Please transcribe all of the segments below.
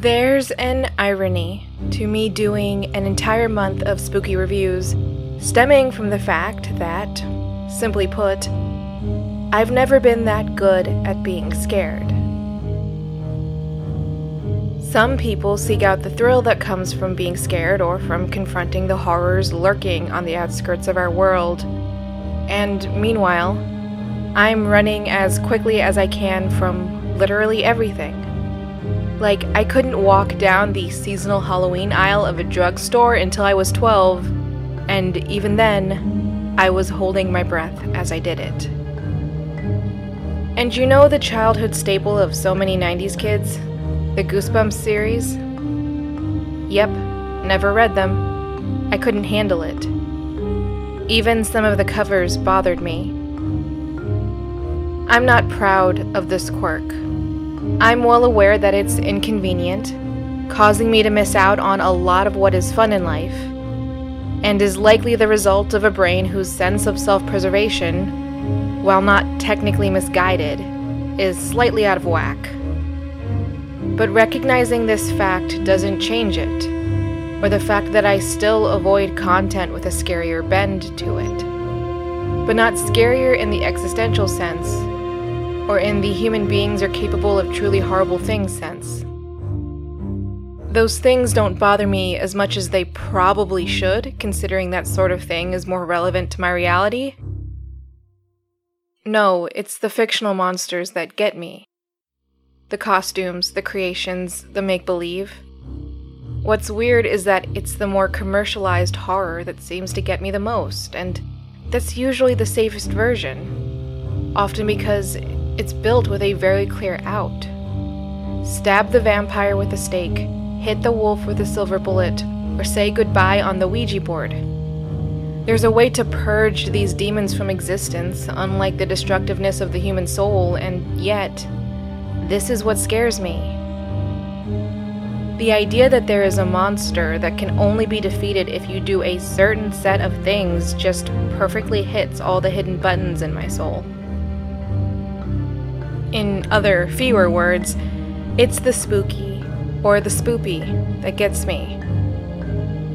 There's an irony to me doing an entire month of spooky reviews, stemming from the fact that, simply put, I've never been that good at being scared. Some people seek out the thrill that comes from being scared or from confronting the horrors lurking on the outskirts of our world. And meanwhile, I'm running as quickly as I can from literally everything. Like, I couldn't walk down the seasonal Halloween aisle of a drugstore until I was 12, and even then, I was holding my breath as I did it. And you know the childhood staple of so many 90s kids? The Goosebumps series? Yep, never read them. I couldn't handle it. Even some of the covers bothered me. I'm not proud of this quirk. I'm well aware that it's inconvenient, causing me to miss out on a lot of what is fun in life, and is likely the result of a brain whose sense of self preservation, while not technically misguided, is slightly out of whack. But recognizing this fact doesn't change it, or the fact that I still avoid content with a scarier bend to it. But not scarier in the existential sense, or in the human beings are capable of truly horrible things sense. Those things don't bother me as much as they probably should, considering that sort of thing is more relevant to my reality. No, it's the fictional monsters that get me. The costumes, the creations, the make believe. What's weird is that it's the more commercialized horror that seems to get me the most, and that's usually the safest version. Often because it's built with a very clear out. Stab the vampire with a stake, hit the wolf with a silver bullet, or say goodbye on the Ouija board. There's a way to purge these demons from existence, unlike the destructiveness of the human soul, and yet, this is what scares me. The idea that there is a monster that can only be defeated if you do a certain set of things just perfectly hits all the hidden buttons in my soul. In other, fewer words, it's the spooky, or the spoopy, that gets me.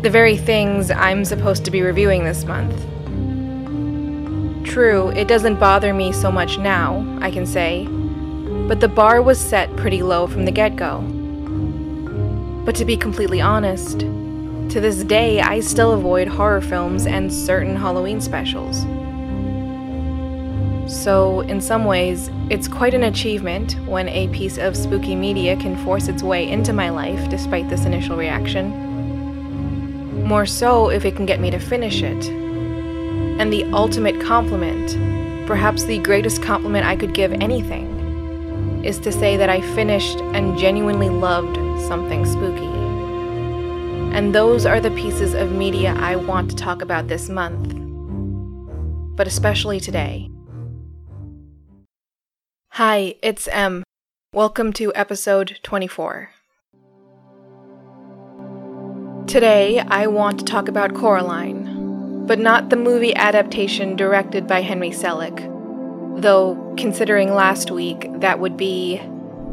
The very things I'm supposed to be reviewing this month. True, it doesn't bother me so much now, I can say, but the bar was set pretty low from the get go. But to be completely honest, to this day I still avoid horror films and certain Halloween specials. So, in some ways, it's quite an achievement when a piece of spooky media can force its way into my life despite this initial reaction. More so if it can get me to finish it. And the ultimate compliment, perhaps the greatest compliment I could give anything, is to say that I finished and genuinely loved something spooky. And those are the pieces of media I want to talk about this month, but especially today. Hi, it's M. Welcome to episode 24. Today, I want to talk about Coraline, but not the movie adaptation directed by Henry Selick. Though, considering last week, that would be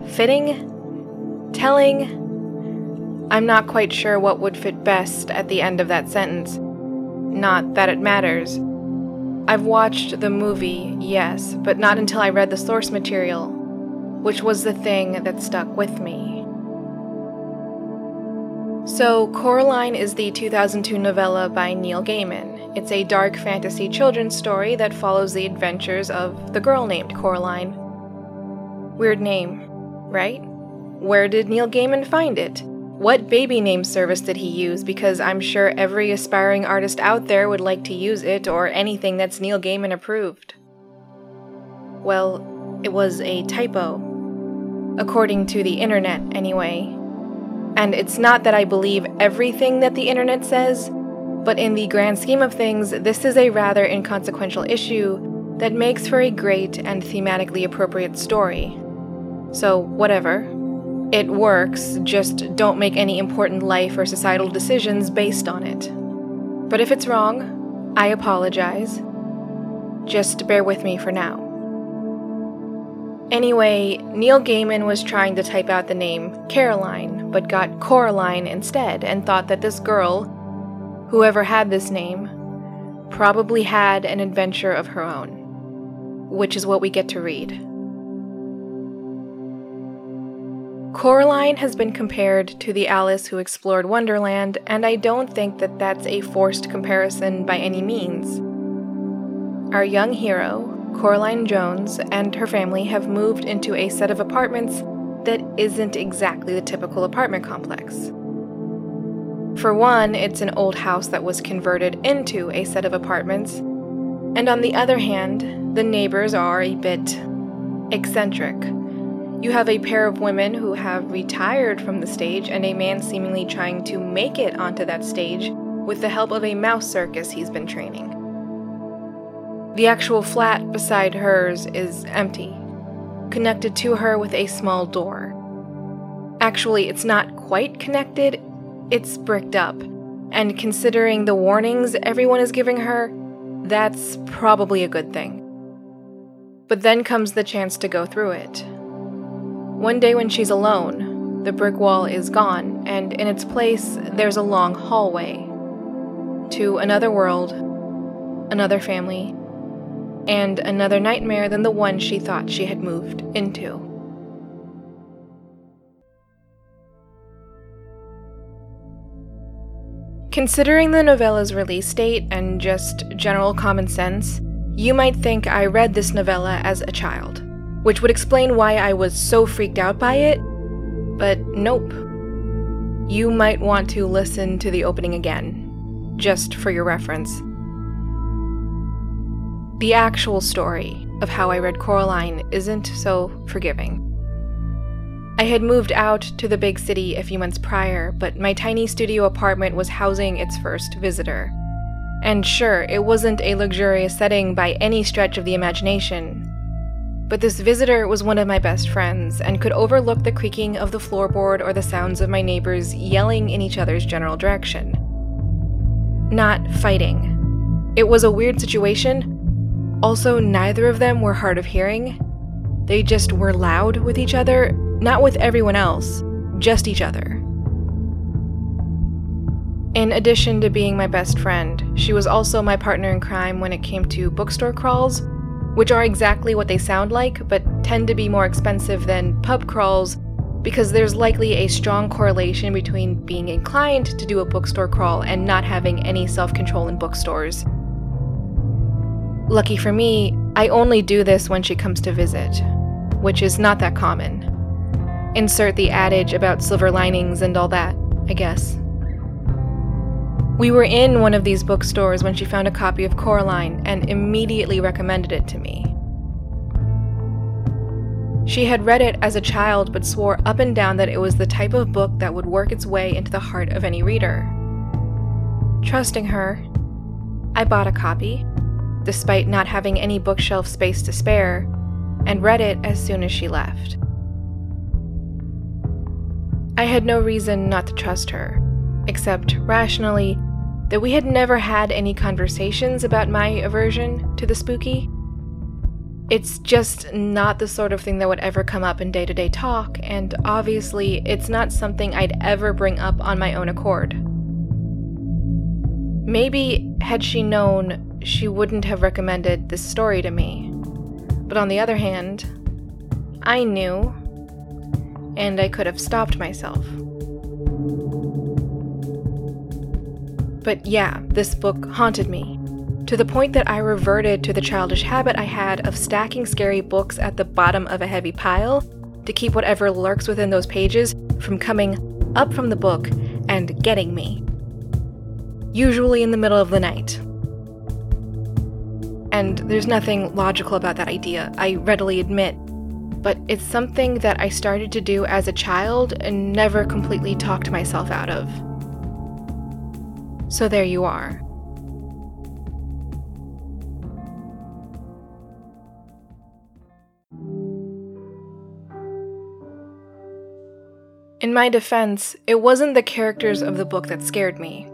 fitting? Telling? I'm not quite sure what would fit best at the end of that sentence. Not that it matters. I've watched the movie, yes, but not until I read the source material, which was the thing that stuck with me. So, Coraline is the 2002 novella by Neil Gaiman. It's a dark fantasy children's story that follows the adventures of the girl named Coraline. Weird name, right? Where did Neil Gaiman find it? What baby name service did he use? Because I'm sure every aspiring artist out there would like to use it or anything that's Neil Gaiman approved. Well, it was a typo. According to the internet, anyway. And it's not that I believe everything that the internet says, but in the grand scheme of things, this is a rather inconsequential issue that makes for a great and thematically appropriate story. So, whatever. It works, just don't make any important life or societal decisions based on it. But if it's wrong, I apologize. Just bear with me for now. Anyway, Neil Gaiman was trying to type out the name Caroline, but got Coraline instead and thought that this girl, whoever had this name, probably had an adventure of her own, which is what we get to read. Coraline has been compared to the Alice who explored Wonderland, and I don't think that that's a forced comparison by any means. Our young hero, Coraline Jones, and her family have moved into a set of apartments that isn't exactly the typical apartment complex. For one, it's an old house that was converted into a set of apartments, and on the other hand, the neighbors are a bit eccentric. You have a pair of women who have retired from the stage and a man seemingly trying to make it onto that stage with the help of a mouse circus he's been training. The actual flat beside hers is empty, connected to her with a small door. Actually, it's not quite connected, it's bricked up, and considering the warnings everyone is giving her, that's probably a good thing. But then comes the chance to go through it. One day when she's alone, the brick wall is gone, and in its place, there's a long hallway to another world, another family, and another nightmare than the one she thought she had moved into. Considering the novella's release date and just general common sense, you might think I read this novella as a child, which would explain why I was so freaked out by it, but nope. You might want to listen to the opening again, just for your reference. The actual story of how I read Coraline isn't so forgiving. I had moved out to the big city a few months prior, but my tiny studio apartment was housing its first visitor. And sure, it wasn't a luxurious setting by any stretch of the imagination. But this visitor was one of my best friends and could overlook the creaking of the floorboard or the sounds of my neighbors yelling in each other's general direction. Not fighting. It was a weird situation, also, neither of them were hard of hearing. They just were loud with each other, not with everyone else, just each other. In addition to being my best friend, she was also my partner in crime when it came to bookstore crawls, which are exactly what they sound like, but tend to be more expensive than pub crawls because there's likely a strong correlation between being inclined to do a bookstore crawl and not having any self control in bookstores. Lucky for me, I only do this when she comes to visit, which is not that common. Insert the adage about silver linings and all that, I guess. We were in one of these bookstores when she found a copy of Coraline and immediately recommended it to me. She had read it as a child but swore up and down that it was the type of book that would work its way into the heart of any reader. Trusting her, I bought a copy despite not having any bookshelf space to spare, and read it as soon as she left. I had no reason not to trust her, except rationally that we had never had any conversations about my aversion to the spooky. It's just not the sort of thing that would ever come up in day to day talk, and obviously, it's not something I'd ever bring up on my own accord. Maybe, had she known, she wouldn't have recommended this story to me. But on the other hand, I knew, and I could have stopped myself. But yeah, this book haunted me, to the point that I reverted to the childish habit I had of stacking scary books at the bottom of a heavy pile to keep whatever lurks within those pages from coming up from the book and getting me. Usually in the middle of the night, and there's nothing logical about that idea, I readily admit. But it's something that I started to do as a child and never completely talked myself out of. So there you are. In my defense, it wasn't the characters of the book that scared me.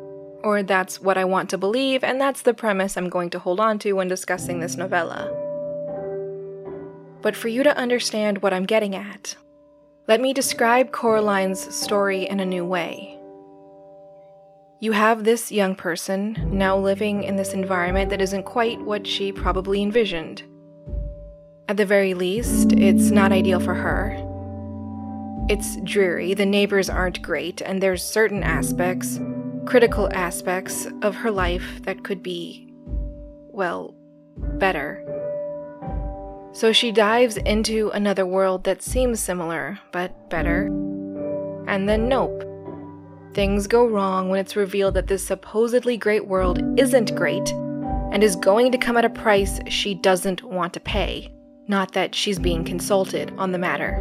Or that's what I want to believe, and that's the premise I'm going to hold on to when discussing this novella. But for you to understand what I'm getting at, let me describe Coraline's story in a new way. You have this young person now living in this environment that isn't quite what she probably envisioned. At the very least, it's not ideal for her. It's dreary, the neighbors aren't great, and there's certain aspects, critical aspects of her life that could be, well, better. So she dives into another world that seems similar, but better. And then, nope. Things go wrong when it's revealed that this supposedly great world isn't great and is going to come at a price she doesn't want to pay, not that she's being consulted on the matter.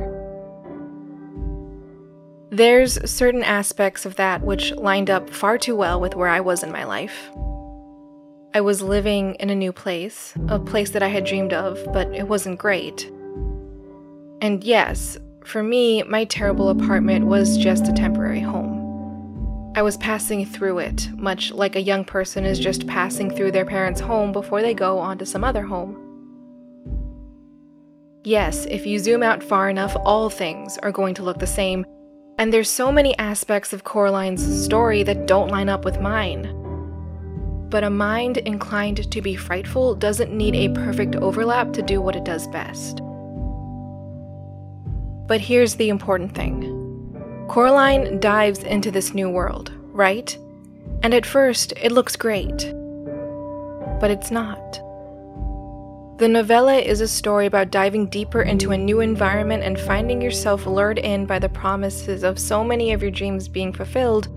There's certain aspects of that which lined up far too well with where I was in my life. I was living in a new place, a place that I had dreamed of, but it wasn't great. And yes, for me, my terrible apartment was just a temporary home. I was passing through it, much like a young person is just passing through their parents' home before they go on to some other home. Yes, if you zoom out far enough, all things are going to look the same, and there's so many aspects of Coraline's story that don't line up with mine. But a mind inclined to be frightful doesn't need a perfect overlap to do what it does best. But here's the important thing Coraline dives into this new world, right? And at first, it looks great. But it's not. The novella is a story about diving deeper into a new environment and finding yourself lured in by the promises of so many of your dreams being fulfilled,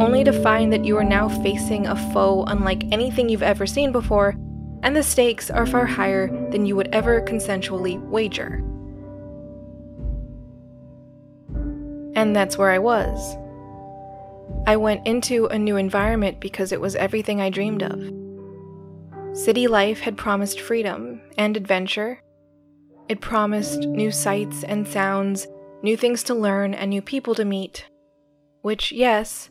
only to find that you are now facing a foe unlike anything you've ever seen before, and the stakes are far higher than you would ever consensually wager. And that's where I was. I went into a new environment because it was everything I dreamed of. City life had promised freedom and adventure. It promised new sights and sounds, new things to learn, and new people to meet. Which, yes,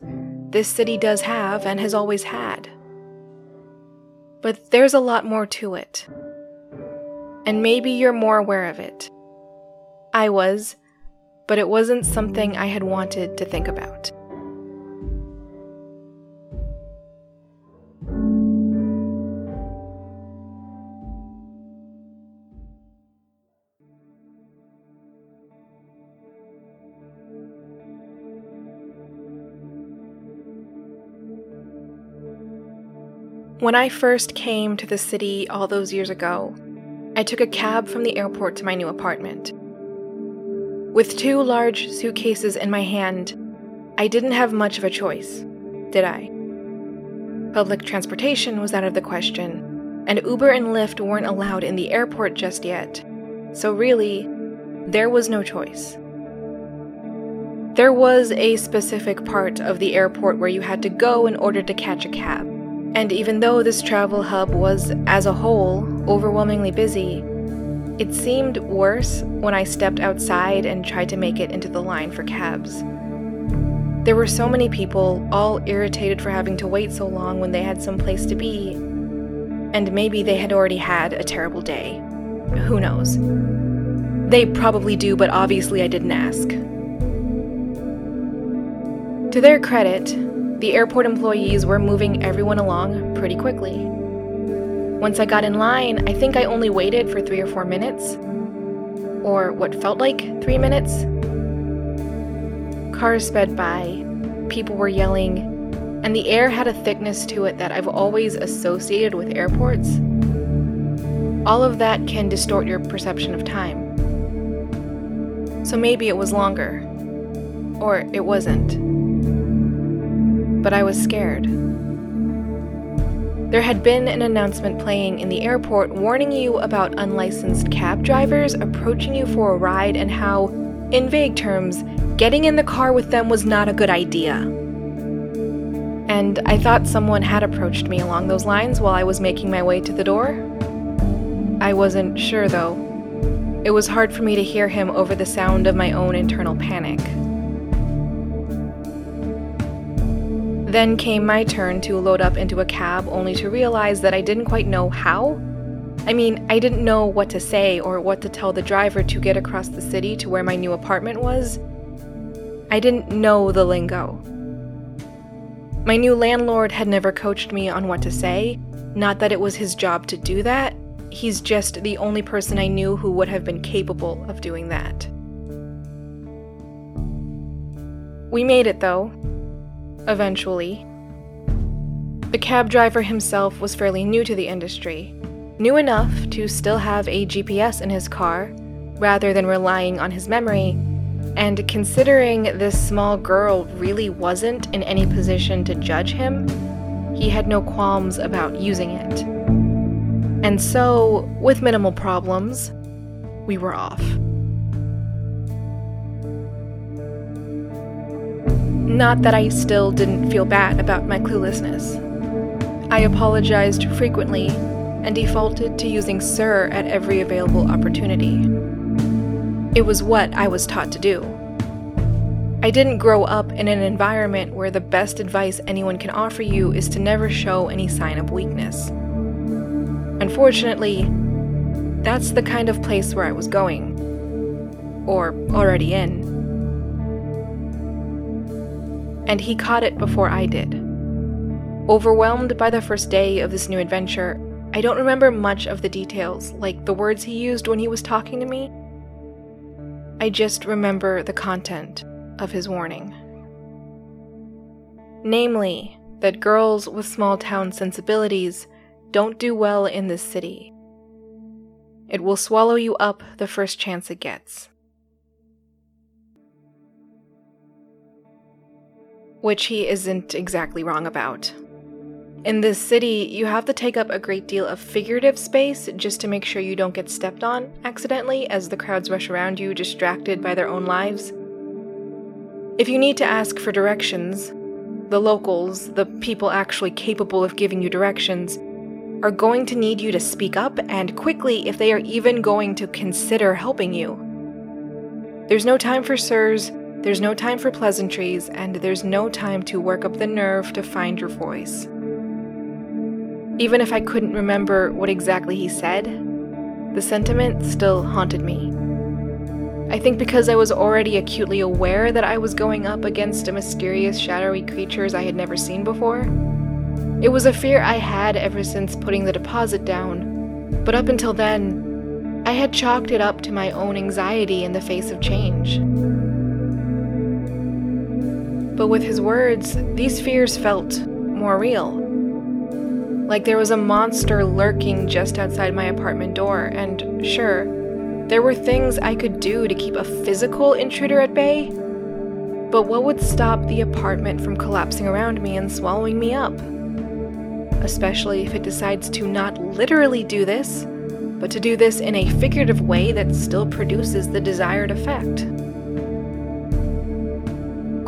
this city does have and has always had. But there's a lot more to it. And maybe you're more aware of it. I was, but it wasn't something I had wanted to think about. When I first came to the city all those years ago, I took a cab from the airport to my new apartment. With two large suitcases in my hand, I didn't have much of a choice, did I? Public transportation was out of the question, and Uber and Lyft weren't allowed in the airport just yet, so really, there was no choice. There was a specific part of the airport where you had to go in order to catch a cab, and even though this travel hub was, as a whole, overwhelmingly busy, it seemed worse when I stepped outside and tried to make it into the line for cabs. There were so many people, all irritated for having to wait so long when they had some place to be. And maybe they had already had a terrible day. Who knows? They probably do, but obviously I didn't ask. To their credit, the airport employees were moving everyone along pretty quickly. Once I got in line, I think I only waited for three or four minutes. Or what felt like three minutes. Cars sped by, people were yelling, and the air had a thickness to it that I've always associated with airports. All of that can distort your perception of time. So maybe it was longer. Or it wasn't. But I was scared. There had been an announcement playing in the airport warning you about unlicensed cab drivers approaching you for a ride and how, in vague terms, getting in the car with them was not a good idea. And I thought someone had approached me along those lines while I was making my way to the door. I wasn't sure though. It was hard for me to hear him over the sound of my own internal panic. Then came my turn to load up into a cab, only to realize that I didn't quite know how I mean, I didn't know what to say or what to tell the driver to get across the city to where my new apartment was. I didn't know the lingo. My new landlord had never coached me on what to say, not that it was his job to do that, he's just the only person I knew who would have been capable of doing that. We made it though, eventually. The cab driver himself was fairly new to the industry, new enough to still have a GPS in his car, rather than relying on his memory, and considering this small girl really wasn't in any position to judge him, he had no qualms about using it. And so, with minimal problems, we were off. Not that I still didn't feel bad about my cluelessness. I apologized frequently and defaulted to using sir at every available opportunity. It was what I was taught to do. I didn't grow up in an environment where the best advice anyone can offer you is to never show any sign of weakness. Unfortunately, that's the kind of place where I was going. Or already in. And he caught it before I did. Overwhelmed by the first day of this new adventure, I don't remember much of the details, like the words he used when he was talking to me. I just remember the content of his warning. Namely, that girls with small town sensibilities don't do well in this city. It will swallow you up the first chance it gets. Which he isn't exactly wrong about. In this city, you have to take up a great deal of figurative space just to make sure you don't get stepped on accidentally as the crowds rush around you, distracted by their own lives. If you need to ask for directions, the locals, the people actually capable of giving you directions, are going to need you to speak up and quickly if they are even going to consider helping you. There's no time for sirs, there's no time for pleasantries, and there's no time to work up the nerve to find your voice. Even if I couldn't remember what exactly he said, the sentiment still haunted me. I think because I was already acutely aware that I was going up against a mysterious, shadowy creatures I had never seen before. It was a fear I had ever since putting the deposit down, but up until then, I had chalked it up to my own anxiety in the face of change. But with his words, these fears felt more real. Like there was a monster lurking just outside my apartment door, and sure, there were things I could do to keep a physical intruder at bay. But what would stop the apartment from collapsing around me and swallowing me up? especially if it decides to not literally do this, but to do this in a figurative way that still produces the desired effect.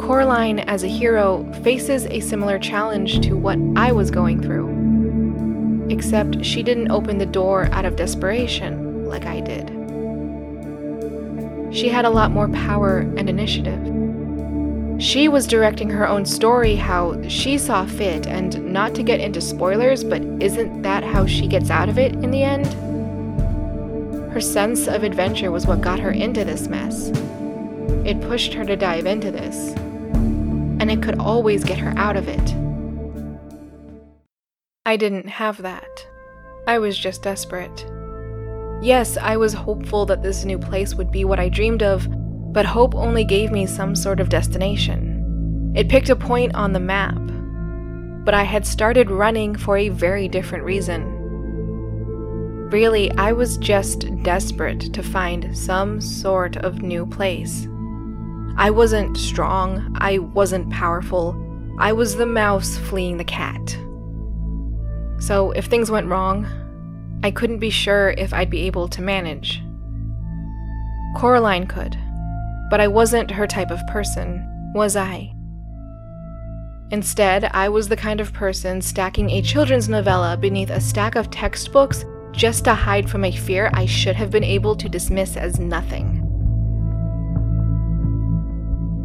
Coraline, as a hero, faces a similar challenge to what I was going through. Except she didn't open the door out of desperation like I did. She had a lot more power and initiative. She was directing her own story how she saw fit, and not to get into spoilers, but isn't that how she gets out of it in the end? Her sense of adventure was what got her into this mess. It pushed her to dive into this, it could always get her out of it. I didn't have that. I was just desperate. Yes, I was hopeful that this new place would be what I dreamed of, but hope only gave me some sort of destination. It picked a point on the map, but I had started running for a very different reason. Really, I was just desperate to find some sort of new place. I wasn't strong, I wasn't powerful, I was the mouse fleeing the cat. So, if things went wrong, I couldn't be sure if I'd be able to manage. Coraline could but I wasn't her type of person, was I? Instead, I was the kind of person stacking a children's novella beneath a stack of textbooks just to hide from a fear I should have been able to dismiss as nothing.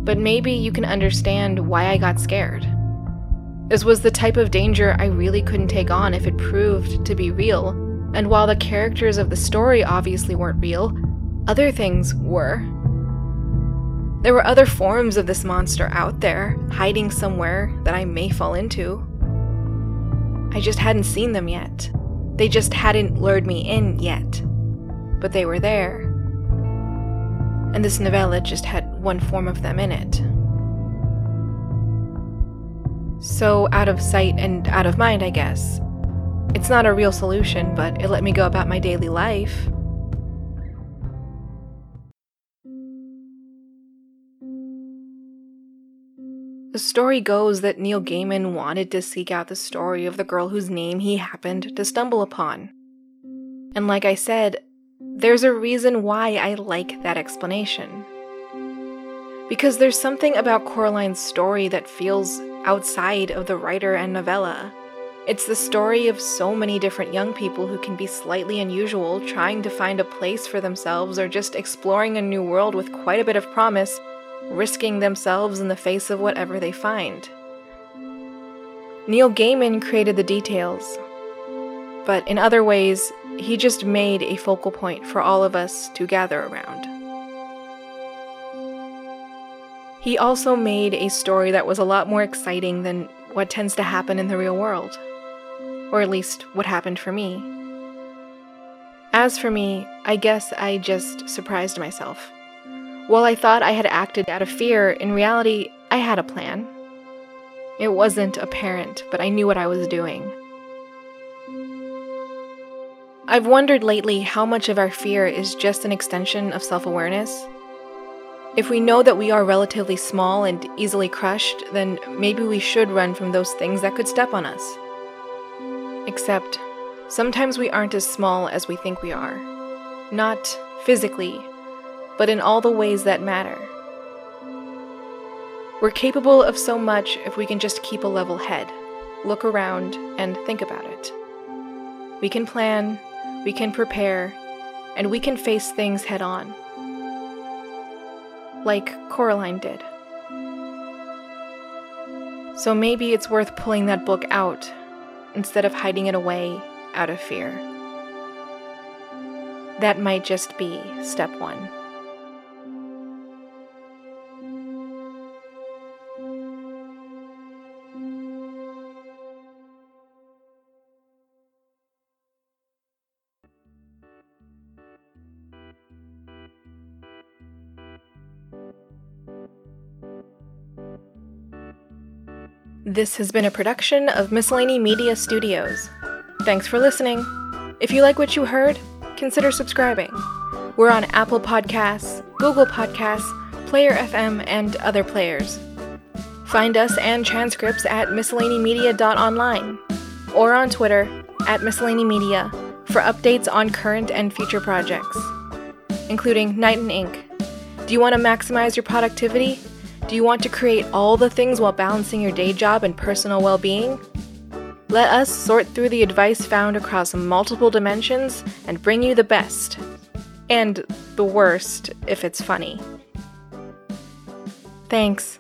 But maybe you can understand why I got scared. This was the type of danger I really couldn't take on if it proved to be real, And while the characters of the story obviously weren't real, other things were. There were other forms of this monster out there, hiding somewhere that I may fall into. I just hadn't seen them yet. They just hadn't lured me in yet. But they were there. And this novella just had one form of them in it. So, out of sight and out of mind, I guess. It's not a real solution, but it let me go about my daily life. The story goes that Neil Gaiman wanted to seek out the story of the girl whose name he happened to stumble upon. And like I said, there's a reason why I like that explanation. Because there's something about Coraline's story that feels outside of the writer and novella. It's the story of so many different young people who can be slightly unusual, trying to find a place for themselves or just exploring a new world with quite a bit of promise risking themselves in the face of whatever they find. Neil Gaiman created the details, but in other ways, he just made a focal point for all of us to gather around. He also made a story that was a lot more exciting than what tends to happen in the real world, or at least what happened for me. As for me, I guess I just surprised myself. While I thought I had acted out of fear, in reality, I had a plan. It wasn't apparent, but I knew what I was doing. I've wondered lately how much of our fear is just an extension of self awareness. If we know that we are relatively small and easily crushed, then maybe we should run from those things that could step on us. Except, sometimes we aren't as small as we think we are. Not physically, but in all the ways that matter. We're capable of so much if we can just keep a level head, look around, and think about it. We can plan, we can prepare, and we can face things head on. Like Coraline did. So maybe it's worth pulling that book out instead of hiding it away out of fear. That might just be step one. This has been a production of Miscellany Media Studios. Thanks for listening. If you like what you heard, consider subscribing. We're on Apple Podcasts, Google Podcasts, Player FM, and other players. Find us and transcripts at miscellanymedia.online or on Twitter at miscellanymedia for updates on current and future projects, including Night and Ink. Do you want to maximize your productivity? Do you want to create all the things while balancing your day job and personal well being? Let us sort through the advice found across multiple dimensions and bring you the best. And the worst if it's funny. Thanks.